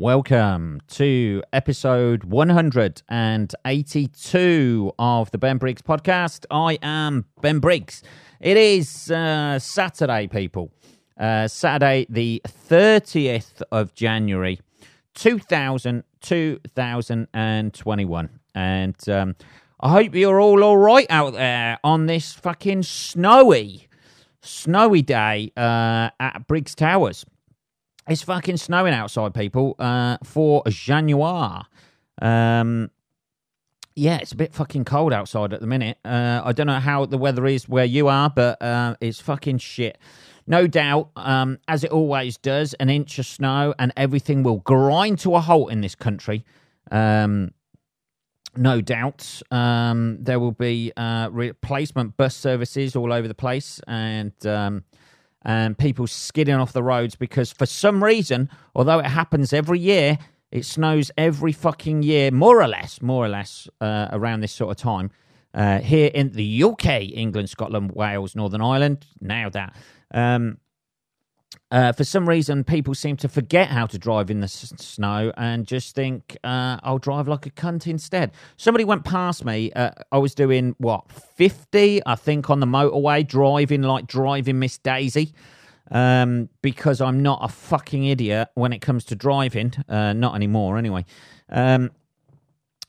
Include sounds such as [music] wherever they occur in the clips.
Welcome to episode 182 of the Ben Briggs podcast. I am Ben Briggs. It is uh, Saturday, people. Uh, Saturday, the 30th of January, 2000, 2021. And um, I hope you're all all right out there on this fucking snowy, snowy day uh, at Briggs Towers. It's fucking snowing outside, people, uh, for January. Um, yeah, it's a bit fucking cold outside at the minute. Uh, I don't know how the weather is where you are, but uh, it's fucking shit. No doubt, um, as it always does, an inch of snow and everything will grind to a halt in this country. Um, no doubt, um, there will be uh, replacement bus services all over the place, and um, and people skidding off the roads because for some reason, although it happens every year, it snows every fucking year, more or less, more or less uh, around this sort of time. Uh, here in the UK, England, Scotland, Wales, Northern Ireland, now that. Um, uh, for some reason, people seem to forget how to drive in the s- snow and just think, uh, I'll drive like a cunt instead. Somebody went past me. Uh, I was doing, what, 50, I think, on the motorway, driving like driving Miss Daisy. Um, because I'm not a fucking idiot when it comes to driving. Uh, not anymore, anyway. Um,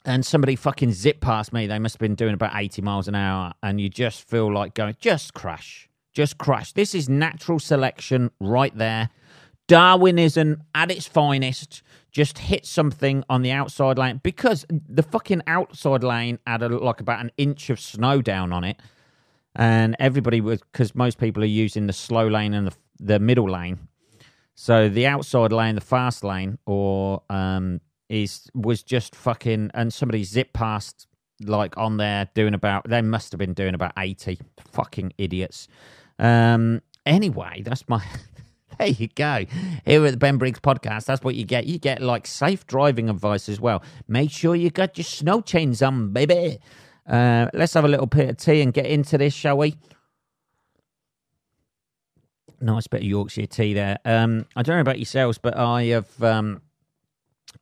and somebody fucking zipped past me. They must have been doing about 80 miles an hour. And you just feel like going, just crash just crash. This is natural selection right there. Darwinism at its finest. Just hit something on the outside lane because the fucking outside lane had a, like about an inch of snow down on it, and everybody was because most people are using the slow lane and the the middle lane. So the outside lane, the fast lane, or um, is was just fucking, and somebody zipped past like on there doing about. They must have been doing about eighty. Fucking idiots. Um, anyway, that's my. [laughs] there you go. Here at the Ben Briggs podcast, that's what you get. You get like safe driving advice as well. Make sure you got your snow chains on, baby. Uh, let's have a little bit of tea and get into this, shall we? Nice bit of Yorkshire tea there. Um, I don't know about yourselves, but I have. Um,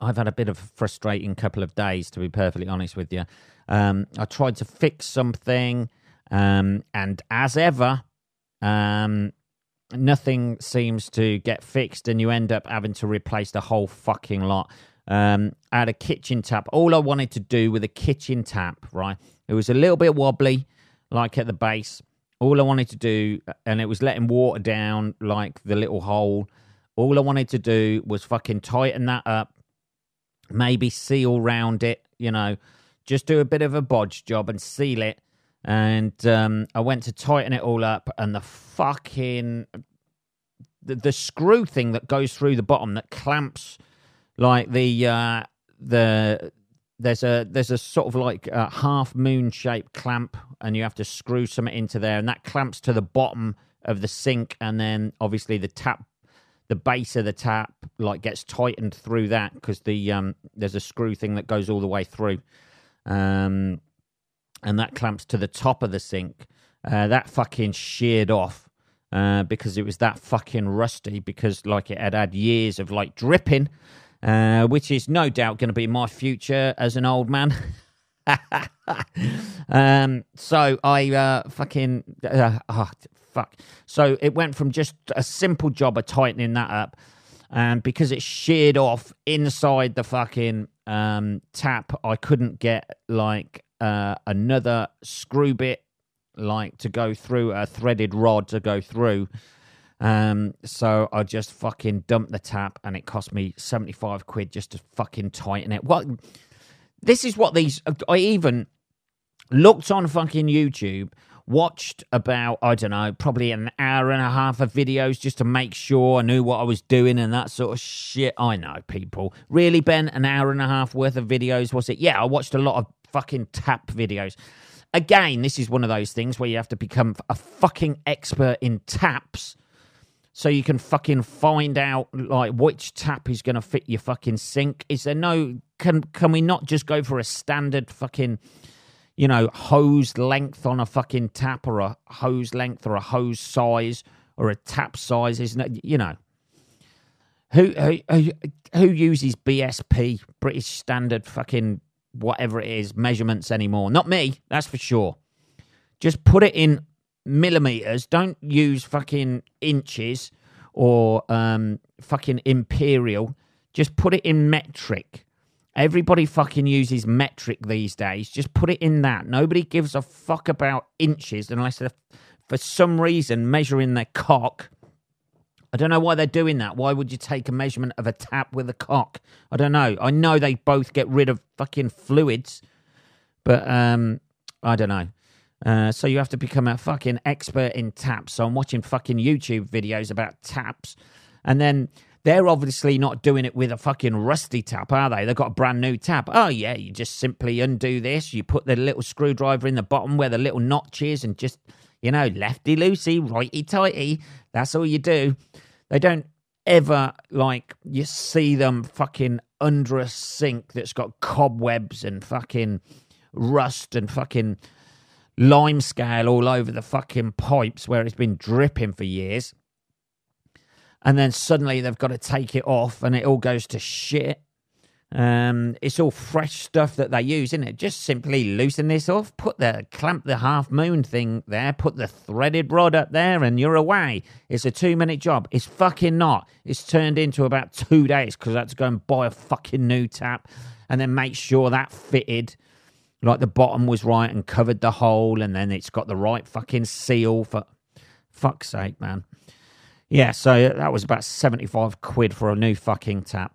I've had a bit of a frustrating couple of days, to be perfectly honest with you. Um, I tried to fix something, um, and as ever, um, nothing seems to get fixed, and you end up having to replace the whole fucking lot. Um, I had a kitchen tap. All I wanted to do with a kitchen tap, right? It was a little bit wobbly, like at the base. All I wanted to do, and it was letting water down like the little hole. All I wanted to do was fucking tighten that up, maybe seal round it, you know, just do a bit of a bodge job and seal it and um, I went to tighten it all up, and the fucking the, the screw thing that goes through the bottom that clamps like the uh, the there's a there's a sort of like a half moon shaped clamp, and you have to screw something into there, and that clamps to the bottom of the sink, and then obviously the tap the base of the tap like gets tightened through that because the um there's a screw thing that goes all the way through. Um and that clamps to the top of the sink. Uh, that fucking sheared off uh, because it was that fucking rusty because like it had had years of like dripping, uh, which is no doubt going to be my future as an old man. [laughs] um, so I uh, fucking oh, fuck. So it went from just a simple job of tightening that up, and because it sheared off inside the fucking um, tap, I couldn't get like uh, another screw bit like to go through a threaded rod to go through. Um, so I just fucking dumped the tap, and it cost me seventy five quid just to fucking tighten it. What? This is what these. I even looked on fucking YouTube, watched about I don't know, probably an hour and a half of videos just to make sure I knew what I was doing and that sort of shit. I know people really, Ben, an hour and a half worth of videos was it? Yeah, I watched a lot of fucking tap videos. Again, this is one of those things where you have to become a fucking expert in taps so you can fucking find out like which tap is going to fit your fucking sink. Is there no can can we not just go for a standard fucking you know hose length on a fucking tap or a hose length or a hose size or a tap size? Isn't it? You know. Who, who who uses BSP British Standard fucking whatever it is measurements anymore? Not me, that's for sure. Just put it in millimeters. Don't use fucking inches or um, fucking imperial. Just put it in metric. Everybody fucking uses metric these days. Just put it in that. Nobody gives a fuck about inches unless they're, for some reason, measuring their cock. I don't know why they're doing that. Why would you take a measurement of a tap with a cock? I don't know. I know they both get rid of fucking fluids, but um, I don't know. Uh, so you have to become a fucking expert in taps. So I'm watching fucking YouTube videos about taps, and then they're obviously not doing it with a fucking rusty tap, are they? They've got a brand new tap. Oh yeah, you just simply undo this. You put the little screwdriver in the bottom where the little notch is, and just you know, lefty loosey, righty tighty. That's all you do. They don't ever like you see them fucking under a sink that's got cobwebs and fucking rust and fucking lime scale all over the fucking pipes where it's been dripping for years. And then suddenly they've got to take it off and it all goes to shit. Um, it's all fresh stuff that they use, isn't it? Just simply loosen this off, put the clamp the half moon thing there, put the threaded rod up there, and you're away. It's a two minute job. It's fucking not. It's turned into about two days because I had to go and buy a fucking new tap and then make sure that fitted like the bottom was right and covered the hole, and then it's got the right fucking seal for fuck's sake, man. Yeah, so that was about 75 quid for a new fucking tap.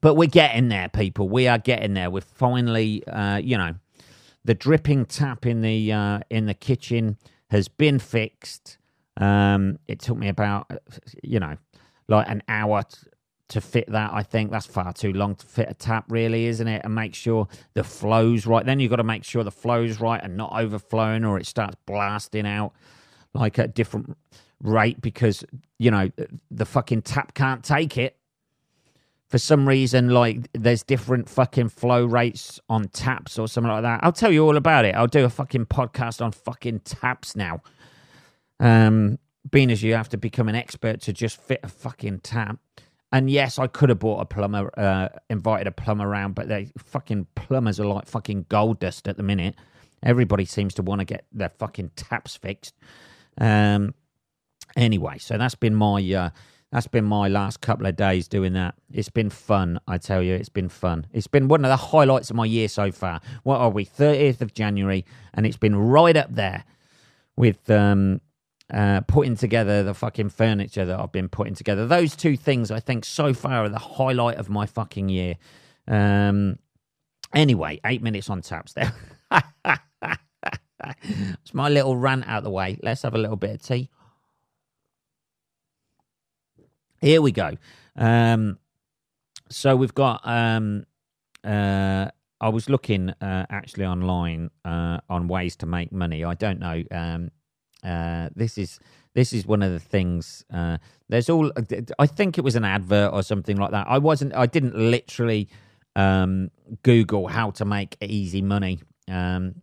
But we're getting there, people. We are getting there. We're finally, uh, you know, the dripping tap in the uh, in the kitchen has been fixed. Um, it took me about, you know, like an hour to fit that. I think that's far too long to fit a tap, really, isn't it? And make sure the flow's right. Then you've got to make sure the flow's right and not overflowing, or it starts blasting out like at a different rate because you know the fucking tap can't take it. For some reason, like there's different fucking flow rates on taps or something like that. I'll tell you all about it. I'll do a fucking podcast on fucking taps now. Um, being as you have to become an expert to just fit a fucking tap. And yes, I could have bought a plumber, uh, invited a plumber around, but they fucking plumbers are like fucking gold dust at the minute. Everybody seems to want to get their fucking taps fixed. Um, anyway, so that's been my uh, that's been my last couple of days doing that. It's been fun, I tell you. It's been fun. It's been one of the highlights of my year so far. What are we? Thirtieth of January, and it's been right up there with um, uh, putting together the fucking furniture that I've been putting together. Those two things, I think, so far are the highlight of my fucking year. Um, anyway, eight minutes on taps there. [laughs] it's my little rant out of the way. Let's have a little bit of tea. Here we go. Um, so we've got. Um, uh, I was looking uh, actually online uh, on ways to make money. I don't know. Um, uh, this is this is one of the things. Uh, there's all. I think it was an advert or something like that. I wasn't. I didn't literally um, Google how to make easy money. Um,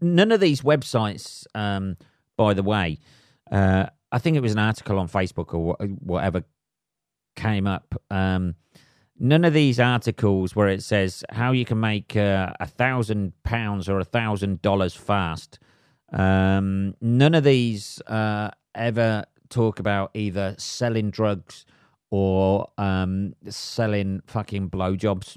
none of these websites, um, by the way. I think it was an article on Facebook or whatever came up. Um, none of these articles where it says how you can make uh, a thousand pounds or a thousand dollars fast um, none of these uh, ever talk about either selling drugs or um, selling fucking blowjobs.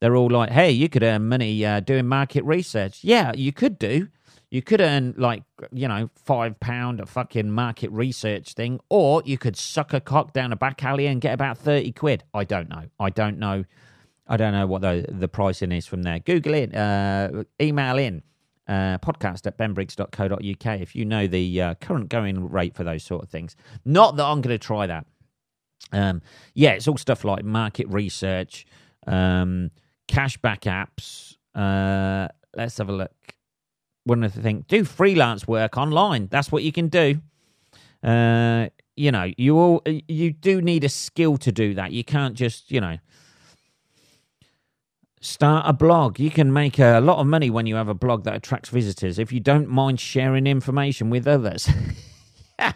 They're all like, hey, you could earn money uh, doing market research. Yeah, you could do. You could earn like, you know, five pound a fucking market research thing, or you could suck a cock down a back alley and get about 30 quid. I don't know. I don't know. I don't know what the, the pricing is from there. Google it, uh, email in uh, podcast at benbriggs.co.uk if you know the uh, current going rate for those sort of things. Not that I'm going to try that. Um, yeah, it's all stuff like market research, um, cashback apps. Uh, let's have a look. One of the things, do freelance work online. That's what you can do. Uh, you know, you all you do need a skill to do that. You can't just, you know, Start a blog. You can make a lot of money when you have a blog that attracts visitors if you don't mind sharing information with others. [laughs]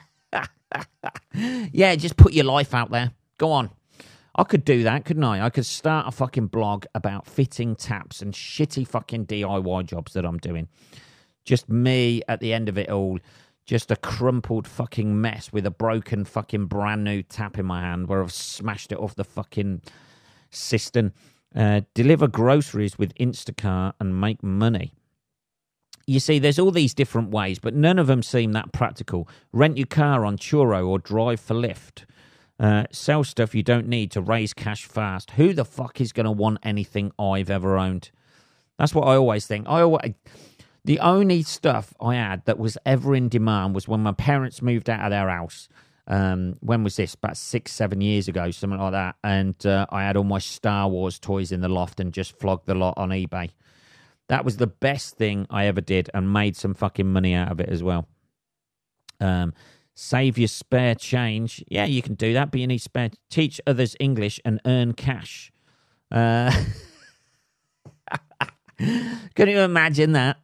yeah, just put your life out there. Go on. I could do that, couldn't I? I could start a fucking blog about fitting taps and shitty fucking DIY jobs that I'm doing. Just me at the end of it all, just a crumpled fucking mess with a broken fucking brand new tap in my hand where I've smashed it off the fucking cistern. Uh, deliver groceries with Instacart and make money. You see, there's all these different ways, but none of them seem that practical. Rent your car on Turo or drive for Lyft. Uh, sell stuff you don't need to raise cash fast. Who the fuck is going to want anything I've ever owned? That's what I always think. I always, the only stuff I had that was ever in demand was when my parents moved out of their house. Um, when was this? About six, seven years ago, something like that. And uh, I had all my Star Wars toys in the loft and just flogged the lot on eBay. That was the best thing I ever did and made some fucking money out of it as well. Um, save your spare change. Yeah, you can do that, but you need spare. Teach others English and earn cash. Uh, [laughs] can you imagine that?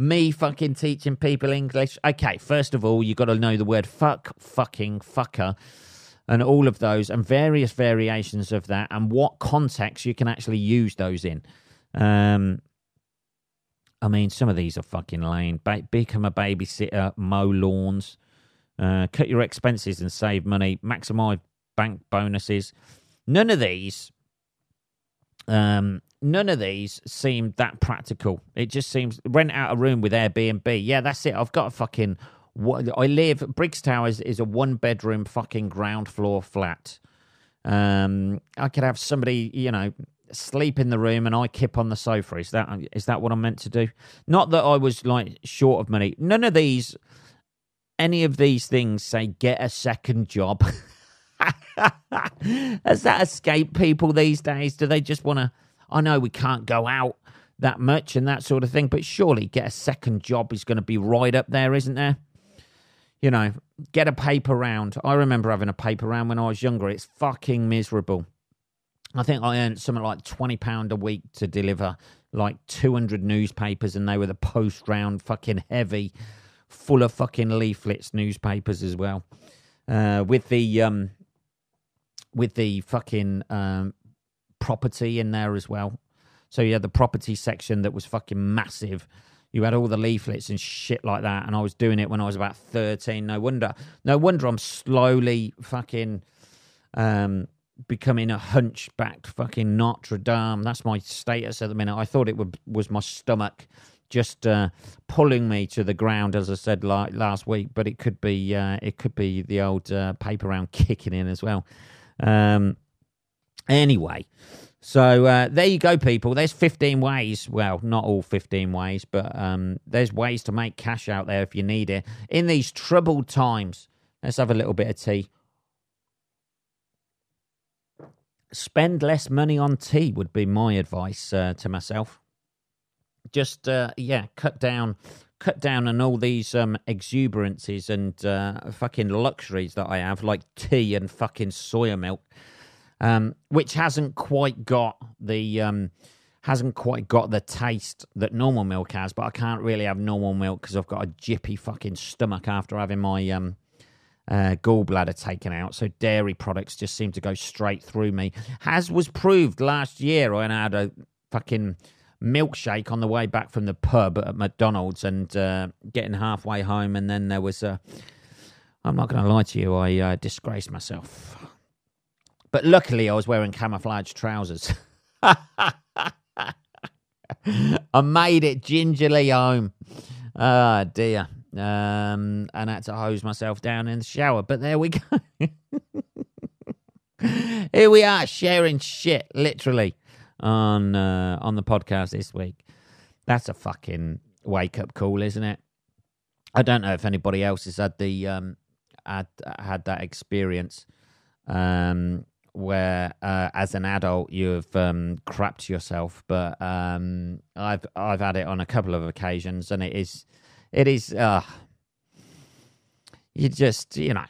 Me fucking teaching people English. Okay, first of all, you got to know the word fuck, fucking, fucker, and all of those, and various variations of that, and what context you can actually use those in. Um, I mean, some of these are fucking lame. Ba- become a babysitter, mow lawns, uh, cut your expenses and save money, maximize bank bonuses. None of these, um, none of these seem that practical. It just seems rent out a room with Airbnb. Yeah, that's it. I've got a fucking. I live. Briggs Towers is a one bedroom fucking ground floor flat. Um, I could have somebody, you know, sleep in the room and I kip on the sofa. Is that is that what I'm meant to do? Not that I was like short of money. None of these, any of these things say get a second job. [laughs] [laughs] Has that escaped people these days? Do they just want to? I know we can't go out that much and that sort of thing, but surely get a second job is going to be right up there, isn't there? You know, get a paper round. I remember having a paper round when I was younger. It's fucking miserable. I think I earned something like twenty pound a week to deliver like two hundred newspapers, and they were the post round fucking heavy, full of fucking leaflets newspapers as well, uh, with the um, with the fucking um, property in there as well. So you had the property section that was fucking massive. You had all the leaflets and shit like that, and I was doing it when I was about thirteen. No wonder, no wonder I'm slowly fucking um, becoming a hunchbacked fucking Notre Dame. That's my status at the minute. I thought it would, was my stomach just uh, pulling me to the ground, as I said like last week. But it could be uh, it could be the old uh, paper round kicking in as well. Um, anyway, so uh, there you go, people. There's 15 ways. Well, not all 15 ways, but um, there's ways to make cash out there if you need it in these troubled times. Let's have a little bit of tea spend less money on tea would be my advice uh, to myself. Just uh, yeah, cut down, cut down on all these um, exuberances and uh, fucking luxuries that I have, like tea and fucking soya milk, um, which hasn't quite got the um, hasn't quite got the taste that normal milk has. But I can't really have normal milk because I've got a jippy fucking stomach after having my um, uh, gallbladder taken out, so dairy products just seem to go straight through me. As was proved last year, I had a fucking milkshake on the way back from the pub at McDonald's and uh, getting halfway home, and then there was a. I'm not going to lie to you, I uh, disgraced myself. But luckily, I was wearing camouflage trousers. [laughs] I made it gingerly home. Ah, oh, dear um, and I had to hose myself down in the shower. But there we go. [laughs] Here we are sharing shit, literally, on uh, on the podcast this week. That's a fucking wake up call, isn't it? I don't know if anybody else has had the um, had had that experience um, where, uh, as an adult, you've um, crapped yourself. But um, I've I've had it on a couple of occasions, and it is it is uh you just you know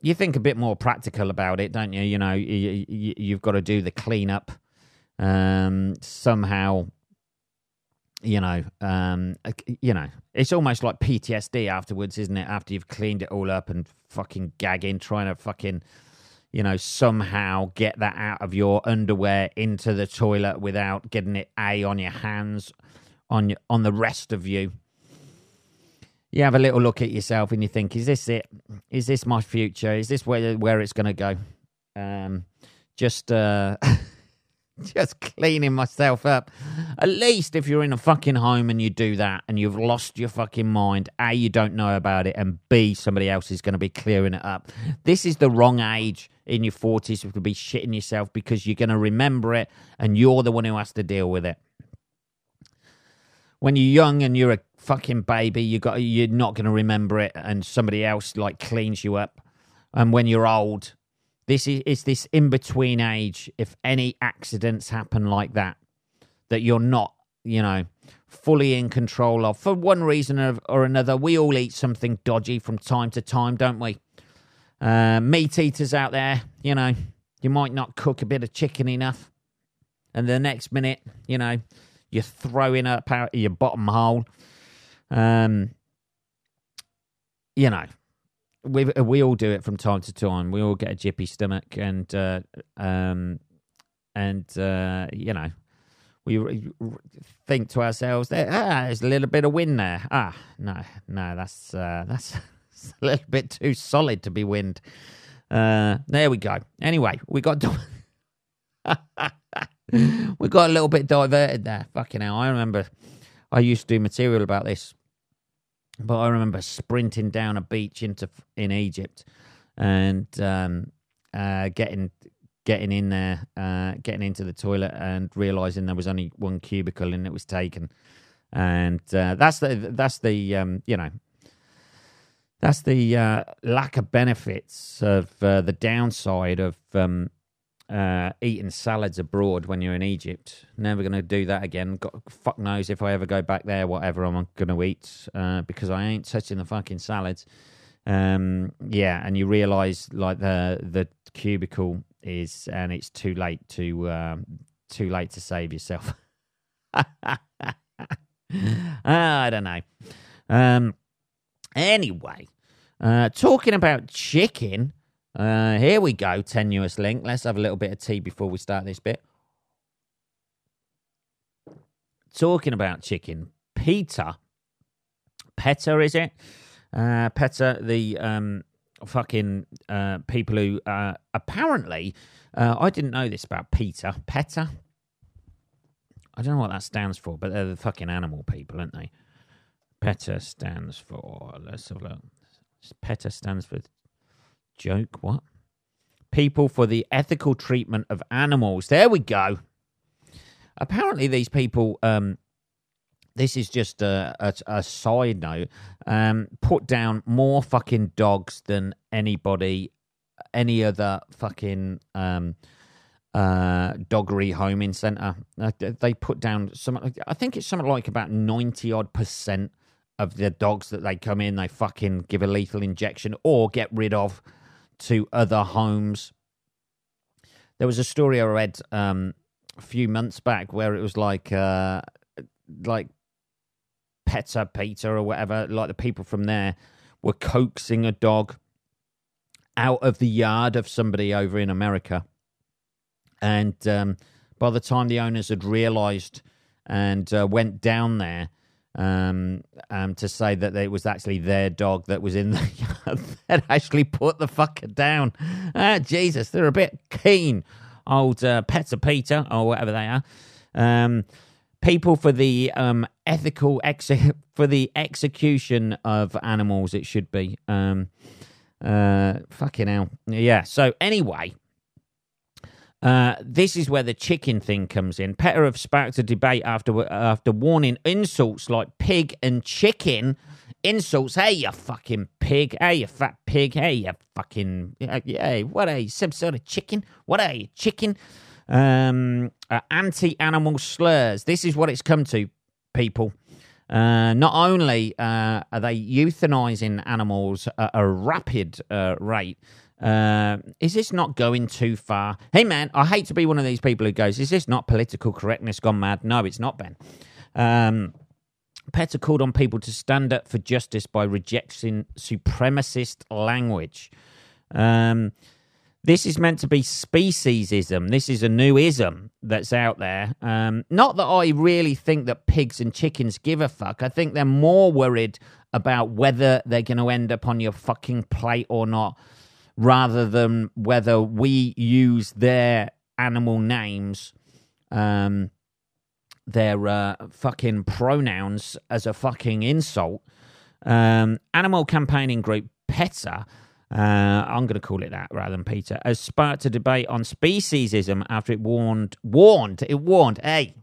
you think a bit more practical about it don't you you know you, you, you've got to do the cleanup um somehow you know um you know it's almost like ptsd afterwards isn't it after you've cleaned it all up and fucking gagging trying to fucking you know, somehow get that out of your underwear into the toilet without getting it a on your hands, on your, on the rest of you. You have a little look at yourself and you think, is this it? Is this my future? Is this where where it's going to go? Um, just uh, [laughs] [laughs] just cleaning myself up. At least if you're in a fucking home and you do that and you've lost your fucking mind, A, you don't know about it, and B, somebody else is going to be clearing it up. This is the wrong age in your 40s to be shitting yourself because you're going to remember it and you're the one who has to deal with it. When you're young and you're a fucking baby, you got you're not going to remember it and somebody else like cleans you up. And when you're old, this is, is this in between age. If any accidents happen like that, that you're not, you know, fully in control of for one reason or another. We all eat something dodgy from time to time, don't we? Uh, meat eaters out there, you know, you might not cook a bit of chicken enough, and the next minute, you know, you're throwing up out of your bottom hole. Um, you know, we we all do it from time to time. We all get a jippy stomach, and uh, um, and uh, you know, we think to ourselves, "Ah, there's a little bit of wind there." Ah, no, no, that's uh, [laughs] that's a little bit too solid to be wind. Uh, there we go. Anyway, we got [laughs] we got a little bit diverted there. Fucking hell! I remember I used to do material about this but I remember sprinting down a beach into in Egypt and um, uh, getting getting in there, uh, getting into the toilet, and realizing there was only one cubicle and it was taken. And uh, that's the that's the um, you know that's the uh, lack of benefits of uh, the downside of um, uh, eating salads abroad when you're in Egypt. Never going to do that again. Got, fuck knows if I ever go back there, whatever I'm going to eat, uh, because I ain't touching the fucking salads. Um, yeah, and you realise like the the cubicle is, and it's too late to um, too late to save yourself. [laughs] I don't know. Um, anyway, uh, talking about chicken. Uh, here we go, tenuous link. Let's have a little bit of tea before we start this bit. Talking about chicken, Peter, PETA, is it? Uh, PETA, the um, fucking uh, people who uh, apparently, uh, I didn't know this about Peter, PETA. I don't know what that stands for, but they're the fucking animal people, aren't they? PETA stands for, let's have a look. PETA stands for joke. What? People for the ethical treatment of animals. There we go. Apparently, these people. Um, this is just a, a, a side note. Um, put down more fucking dogs than anybody, any other fucking um, uh, dog rehoming centre. Uh, they put down some. I think it's something like about ninety odd percent of the dogs that they come in. They fucking give a lethal injection or get rid of to other homes. There was a story I read um, a few months back where it was like uh, like PETA Peter or whatever, like the people from there were coaxing a dog out of the yard of somebody over in America. And um, by the time the owners had realized and uh, went down there, um, um, to say that it was actually their dog that was in the [laughs] yard that actually put the fucker down. Ah, Jesus, they're a bit keen, old uh, PETA Peter or whatever they are. Um, people for the um, ethical ex- [laughs] for the execution of animals. It should be. Um, uh, fucking hell. Yeah. So anyway, uh, this is where the chicken thing comes in. PETA sparked a debate after after warning insults like pig and chicken. Insults, hey you fucking pig, hey you fat pig, hey you fucking, hey what are you, some sort of chicken? What are you, chicken? Um, uh, anti-animal slurs. This is what it's come to, people. Uh, not only uh, are they euthanizing animals at a rapid uh, rate, uh, is this not going too far? Hey, man, I hate to be one of these people who goes, is this not political correctness gone mad? No, it's not, Ben. Um, PETA called on people to stand up for justice by rejecting supremacist language. Um, This is meant to be speciesism. This is a new ism that's out there. Um, not that I really think that pigs and chickens give a fuck. I think they're more worried about whether they're going to end up on your fucking plate or not, rather than whether we use their animal names, um, their uh, fucking pronouns as a fucking insult. Um, animal campaigning group PETA uh, I'm going to call it that rather than Peter, has sparked a debate on speciesism after it warned, warned, it warned, hey,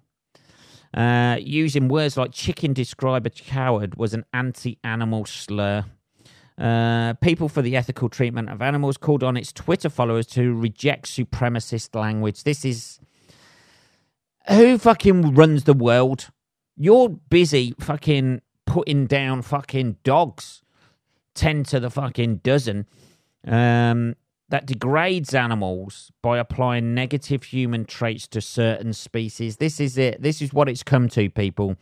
uh, using words like chicken describe a coward was an anti animal slur. Uh, people for the ethical treatment of animals called on its Twitter followers to reject supremacist language. This is. Who fucking runs the world? You're busy fucking putting down fucking dogs 10 to the fucking dozen um, that degrades animals by applying negative human traits to certain species. This is it. This is what it's come to, people.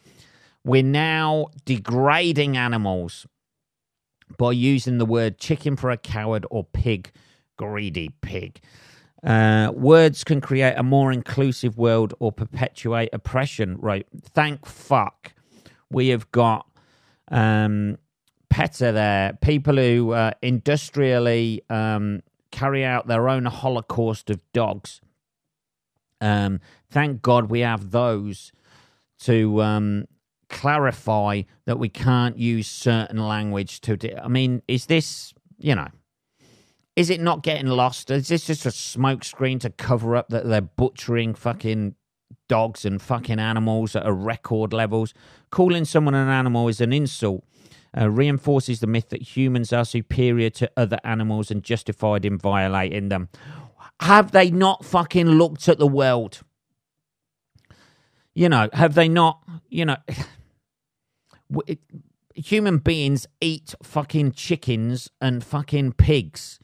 We're now degrading animals by using the word chicken for a coward or pig, greedy pig. Uh, words can create a more inclusive world or perpetuate oppression. Right? Thank fuck we have got um, PETA there, people who uh, industrially um, carry out their own holocaust of dogs. Um, thank God we have those to um, clarify that we can't use certain language to. De- I mean, is this, you know, is it not getting lost? Is this just a smokescreen to cover up that they're butchering fucking dogs and fucking animals at a record levels? Calling someone an animal is an insult uh, reinforces the myth that humans are superior to other animals and justified in violating them. Have they not fucking looked at the world? You know, have they not, you know, [laughs] human beings eat fucking chickens and fucking pigs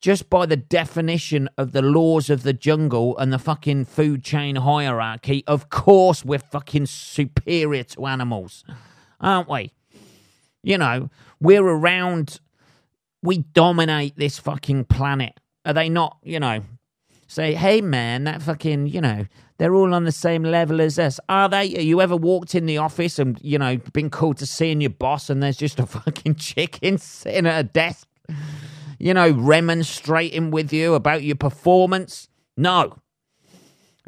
just by the definition of the laws of the jungle and the fucking food chain hierarchy, of course we're fucking superior to animals, aren't we? You know, we're around, we dominate this fucking planet. Are they not, you know, say, hey man, that fucking, you know, they're all on the same level as us. Are they? You ever walked in the office and, you know, been called to seeing your boss and there's just a [laughs] fucking chicken sitting at a desk, you know, remonstrating with you about your performance? No.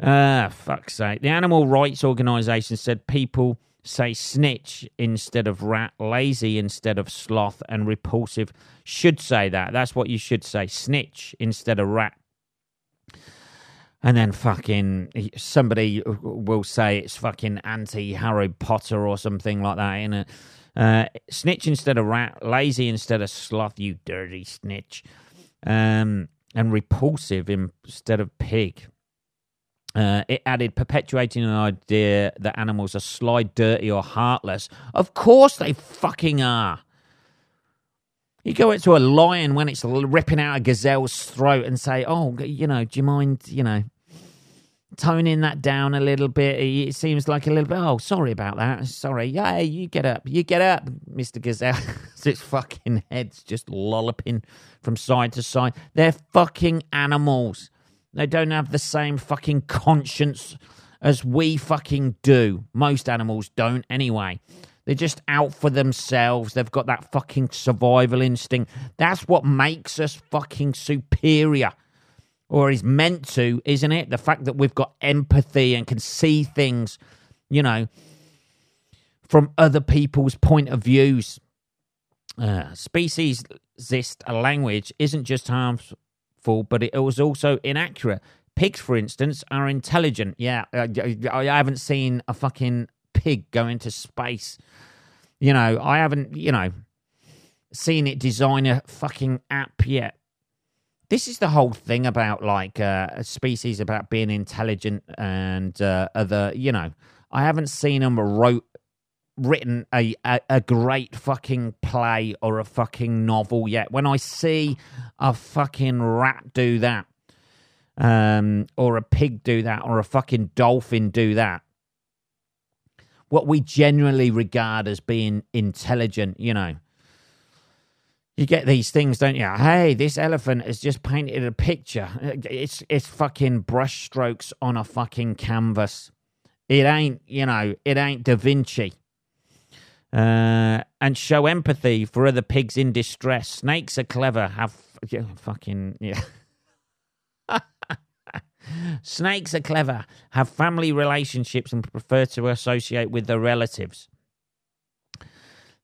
Ah, uh, fuck's sake. The animal rights organization said people say snitch instead of rat, lazy instead of sloth, and repulsive. Should say that. That's what you should say. Snitch instead of rat. And then fucking somebody will say it's fucking anti Harry Potter or something like that in it. Uh, snitch instead of rat, lazy instead of sloth, you dirty snitch. Um, and repulsive instead of pig. Uh, it added perpetuating an idea that animals are sly, dirty, or heartless. Of course they fucking are. You go into a lion when it's ripping out a gazelle's throat and say, "Oh, you know, do you mind, you know, toning that down a little bit? It seems like a little bit. Oh, sorry about that. Sorry. Yeah, you get up. You get up, Mister Gazelle. [laughs] its fucking head's just lolloping from side to side. They're fucking animals. They don't have the same fucking conscience as we fucking do. Most animals don't, anyway. They're just out for themselves. They've got that fucking survival instinct. That's what makes us fucking superior. Or is meant to, isn't it? The fact that we've got empathy and can see things, you know, from other people's point of views. Uh, species exist a language isn't just harmful but it was also inaccurate. Pigs, for instance, are intelligent. Yeah, I haven't seen a fucking pig go into space. You know, I haven't, you know, seen it design a fucking app yet. This is the whole thing about like uh, a species about being intelligent and uh, other, you know, I haven't seen them wrote written a, a, a great fucking play or a fucking novel yet. When I see a fucking rat do that, um, or a pig do that, or a fucking dolphin do that, what we generally regard as being intelligent, you know. you get these things, don't you? Hey, this elephant has just painted a picture. It's it's fucking brushstrokes on a fucking canvas. It ain't, you know, it ain't Da Vinci. Uh, and show empathy for other pigs in distress. Snakes are clever. Have yeah, fucking yeah. [laughs] Snakes are clever. Have family relationships and prefer to associate with their relatives.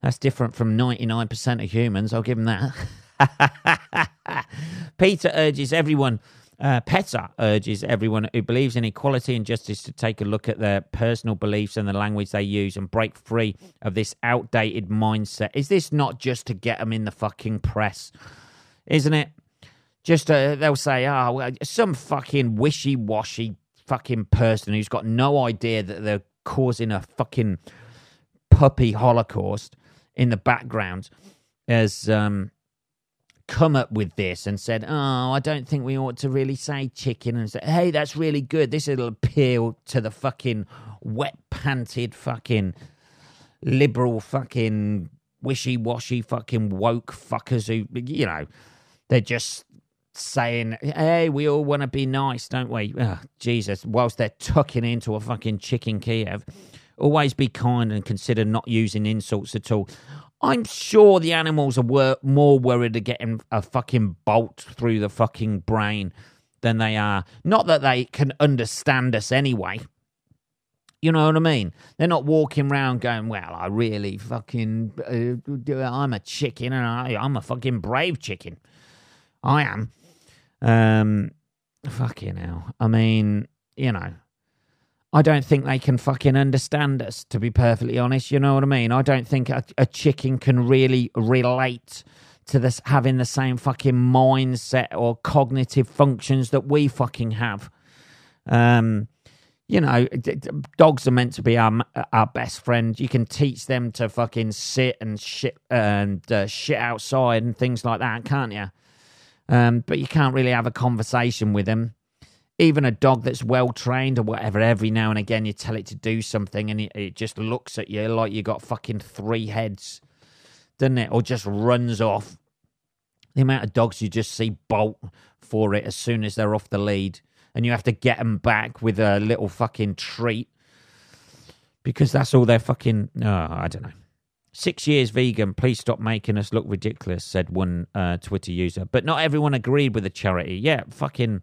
That's different from 99% of humans. I'll give them that. [laughs] Peter urges everyone, uh, PETA urges everyone who believes in equality and justice to take a look at their personal beliefs and the language they use and break free of this outdated mindset. Is this not just to get them in the fucking press? Isn't it? Just uh, they'll say, oh, well, some fucking wishy washy fucking person who's got no idea that they're causing a fucking puppy holocaust in the background has um, come up with this and said, "Oh, I don't think we ought to really say chicken." And say, "Hey, that's really good. This will appeal to the fucking wet panted fucking liberal fucking wishy washy fucking woke fuckers who you know they're just." Saying, hey, we all want to be nice, don't we? Oh, Jesus, whilst they're tucking into a fucking chicken Kiev, Always be kind and consider not using insults at all. I'm sure the animals are wor- more worried of getting a fucking bolt through the fucking brain than they are. Not that they can understand us anyway. You know what I mean? They're not walking around going, "Well, I really fucking, uh, I'm a chicken, and I, I'm a fucking brave chicken. I am." Um, fucking hell. I mean, you know, I don't think they can fucking understand us, to be perfectly honest. You know what I mean? I don't think a, a chicken can really relate to this having the same fucking mindset or cognitive functions that we fucking have. Um, you know, dogs are meant to be our our best friend. You can teach them to fucking sit and shit and uh, shit outside and things like that, can't you? Um, but you can't really have a conversation with them even a dog that's well trained or whatever, every now and again you tell it to do something and it, it, just looks at you like you got fucking three heads, doesn't it? Or just runs off. The amount of dogs you just see bolt for it as soon as they're off the lead, and you have to get them back with a little fucking treat because that's all they're fucking. Oh, I don't know. Six years vegan, please stop making us look ridiculous, said one uh, Twitter user. But not everyone agreed with the charity. Yeah, fucking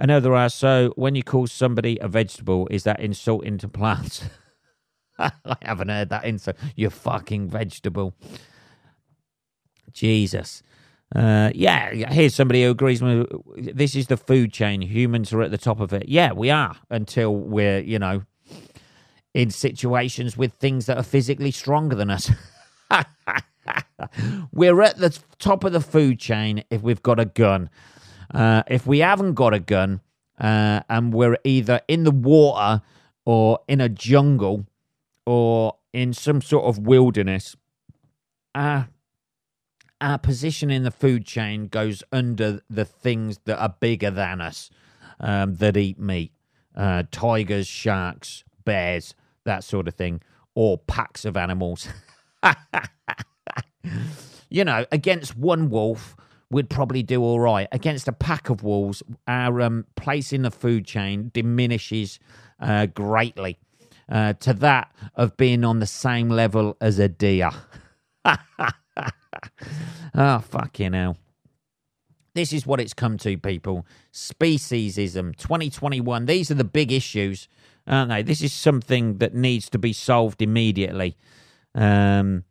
Another asked, so when you call somebody a vegetable, is that insulting to plants? [laughs] I haven't heard that insult. You fucking vegetable. Jesus. Uh, yeah, here's somebody who agrees with this is the food chain. Humans are at the top of it. Yeah, we are until we're, you know, in situations with things that are physically stronger than us. [laughs] we're at the top of the food chain if we've got a gun. Uh, if we haven't got a gun uh, and we're either in the water or in a jungle or in some sort of wilderness, our, our position in the food chain goes under the things that are bigger than us um, that eat meat uh, tigers, sharks, bears, that sort of thing, or packs of animals. [laughs] you know, against one wolf we'd probably do all right. Against a pack of wolves, our um, place in the food chain diminishes uh, greatly uh, to that of being on the same level as a deer. oh, [laughs] fucking hell. This is what it's come to, people. Speciesism 2021. These are the big issues, aren't they? This is something that needs to be solved immediately. Um,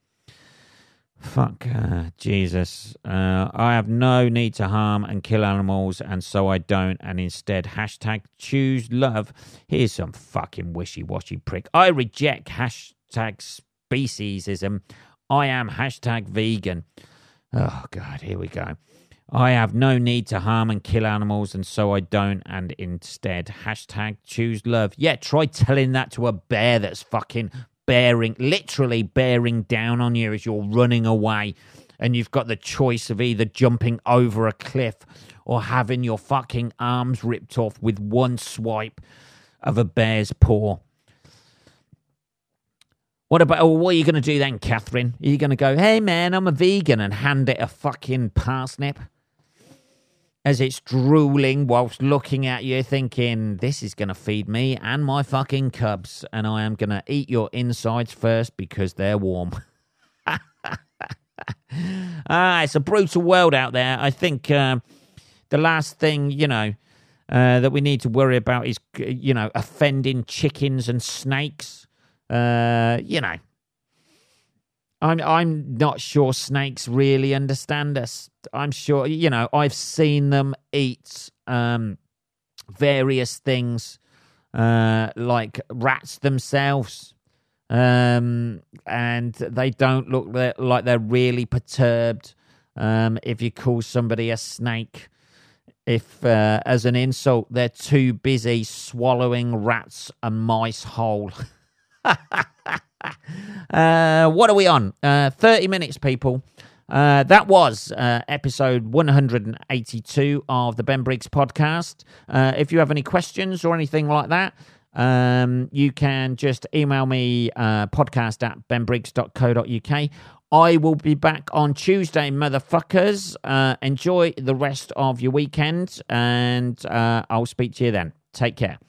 Fuck, uh, Jesus. Uh, I have no need to harm and kill animals, and so I don't, and instead hashtag choose love. Here's some fucking wishy washy prick. I reject hashtag speciesism. I am hashtag vegan. Oh, God, here we go. I have no need to harm and kill animals, and so I don't, and instead hashtag choose love. Yeah, try telling that to a bear that's fucking bearing, literally bearing down on you as you're running away. And you've got the choice of either jumping over a cliff or having your fucking arms ripped off with one swipe of a bear's paw. What about, oh, what are you going to do then, Catherine? Are you going to go, hey man, I'm a vegan and hand it a fucking parsnip? As it's drooling whilst looking at you, thinking, this is going to feed me and my fucking cubs, and I am going to eat your insides first because they're warm. [laughs] ah, it's a brutal world out there. I think uh, the last thing, you know, uh, that we need to worry about is, you know, offending chickens and snakes. Uh, you know, I'm I'm not sure snakes really understand us. I'm sure, you know, I've seen them eat um, various things, uh, like rats themselves um, and they don't look like they're really perturbed. Um, if you call somebody a snake, if uh, as an insult, they're too busy swallowing rats and mice whole. [laughs] [laughs] uh, what are we on? Uh, 30 minutes, people. Uh, that was uh, episode 182 of the Ben Briggs podcast. Uh, if you have any questions or anything like that, um, you can just email me uh, podcast at benbriggs.co.uk. I will be back on Tuesday, motherfuckers. Uh, enjoy the rest of your weekend, and I'll speak to you then. Take care.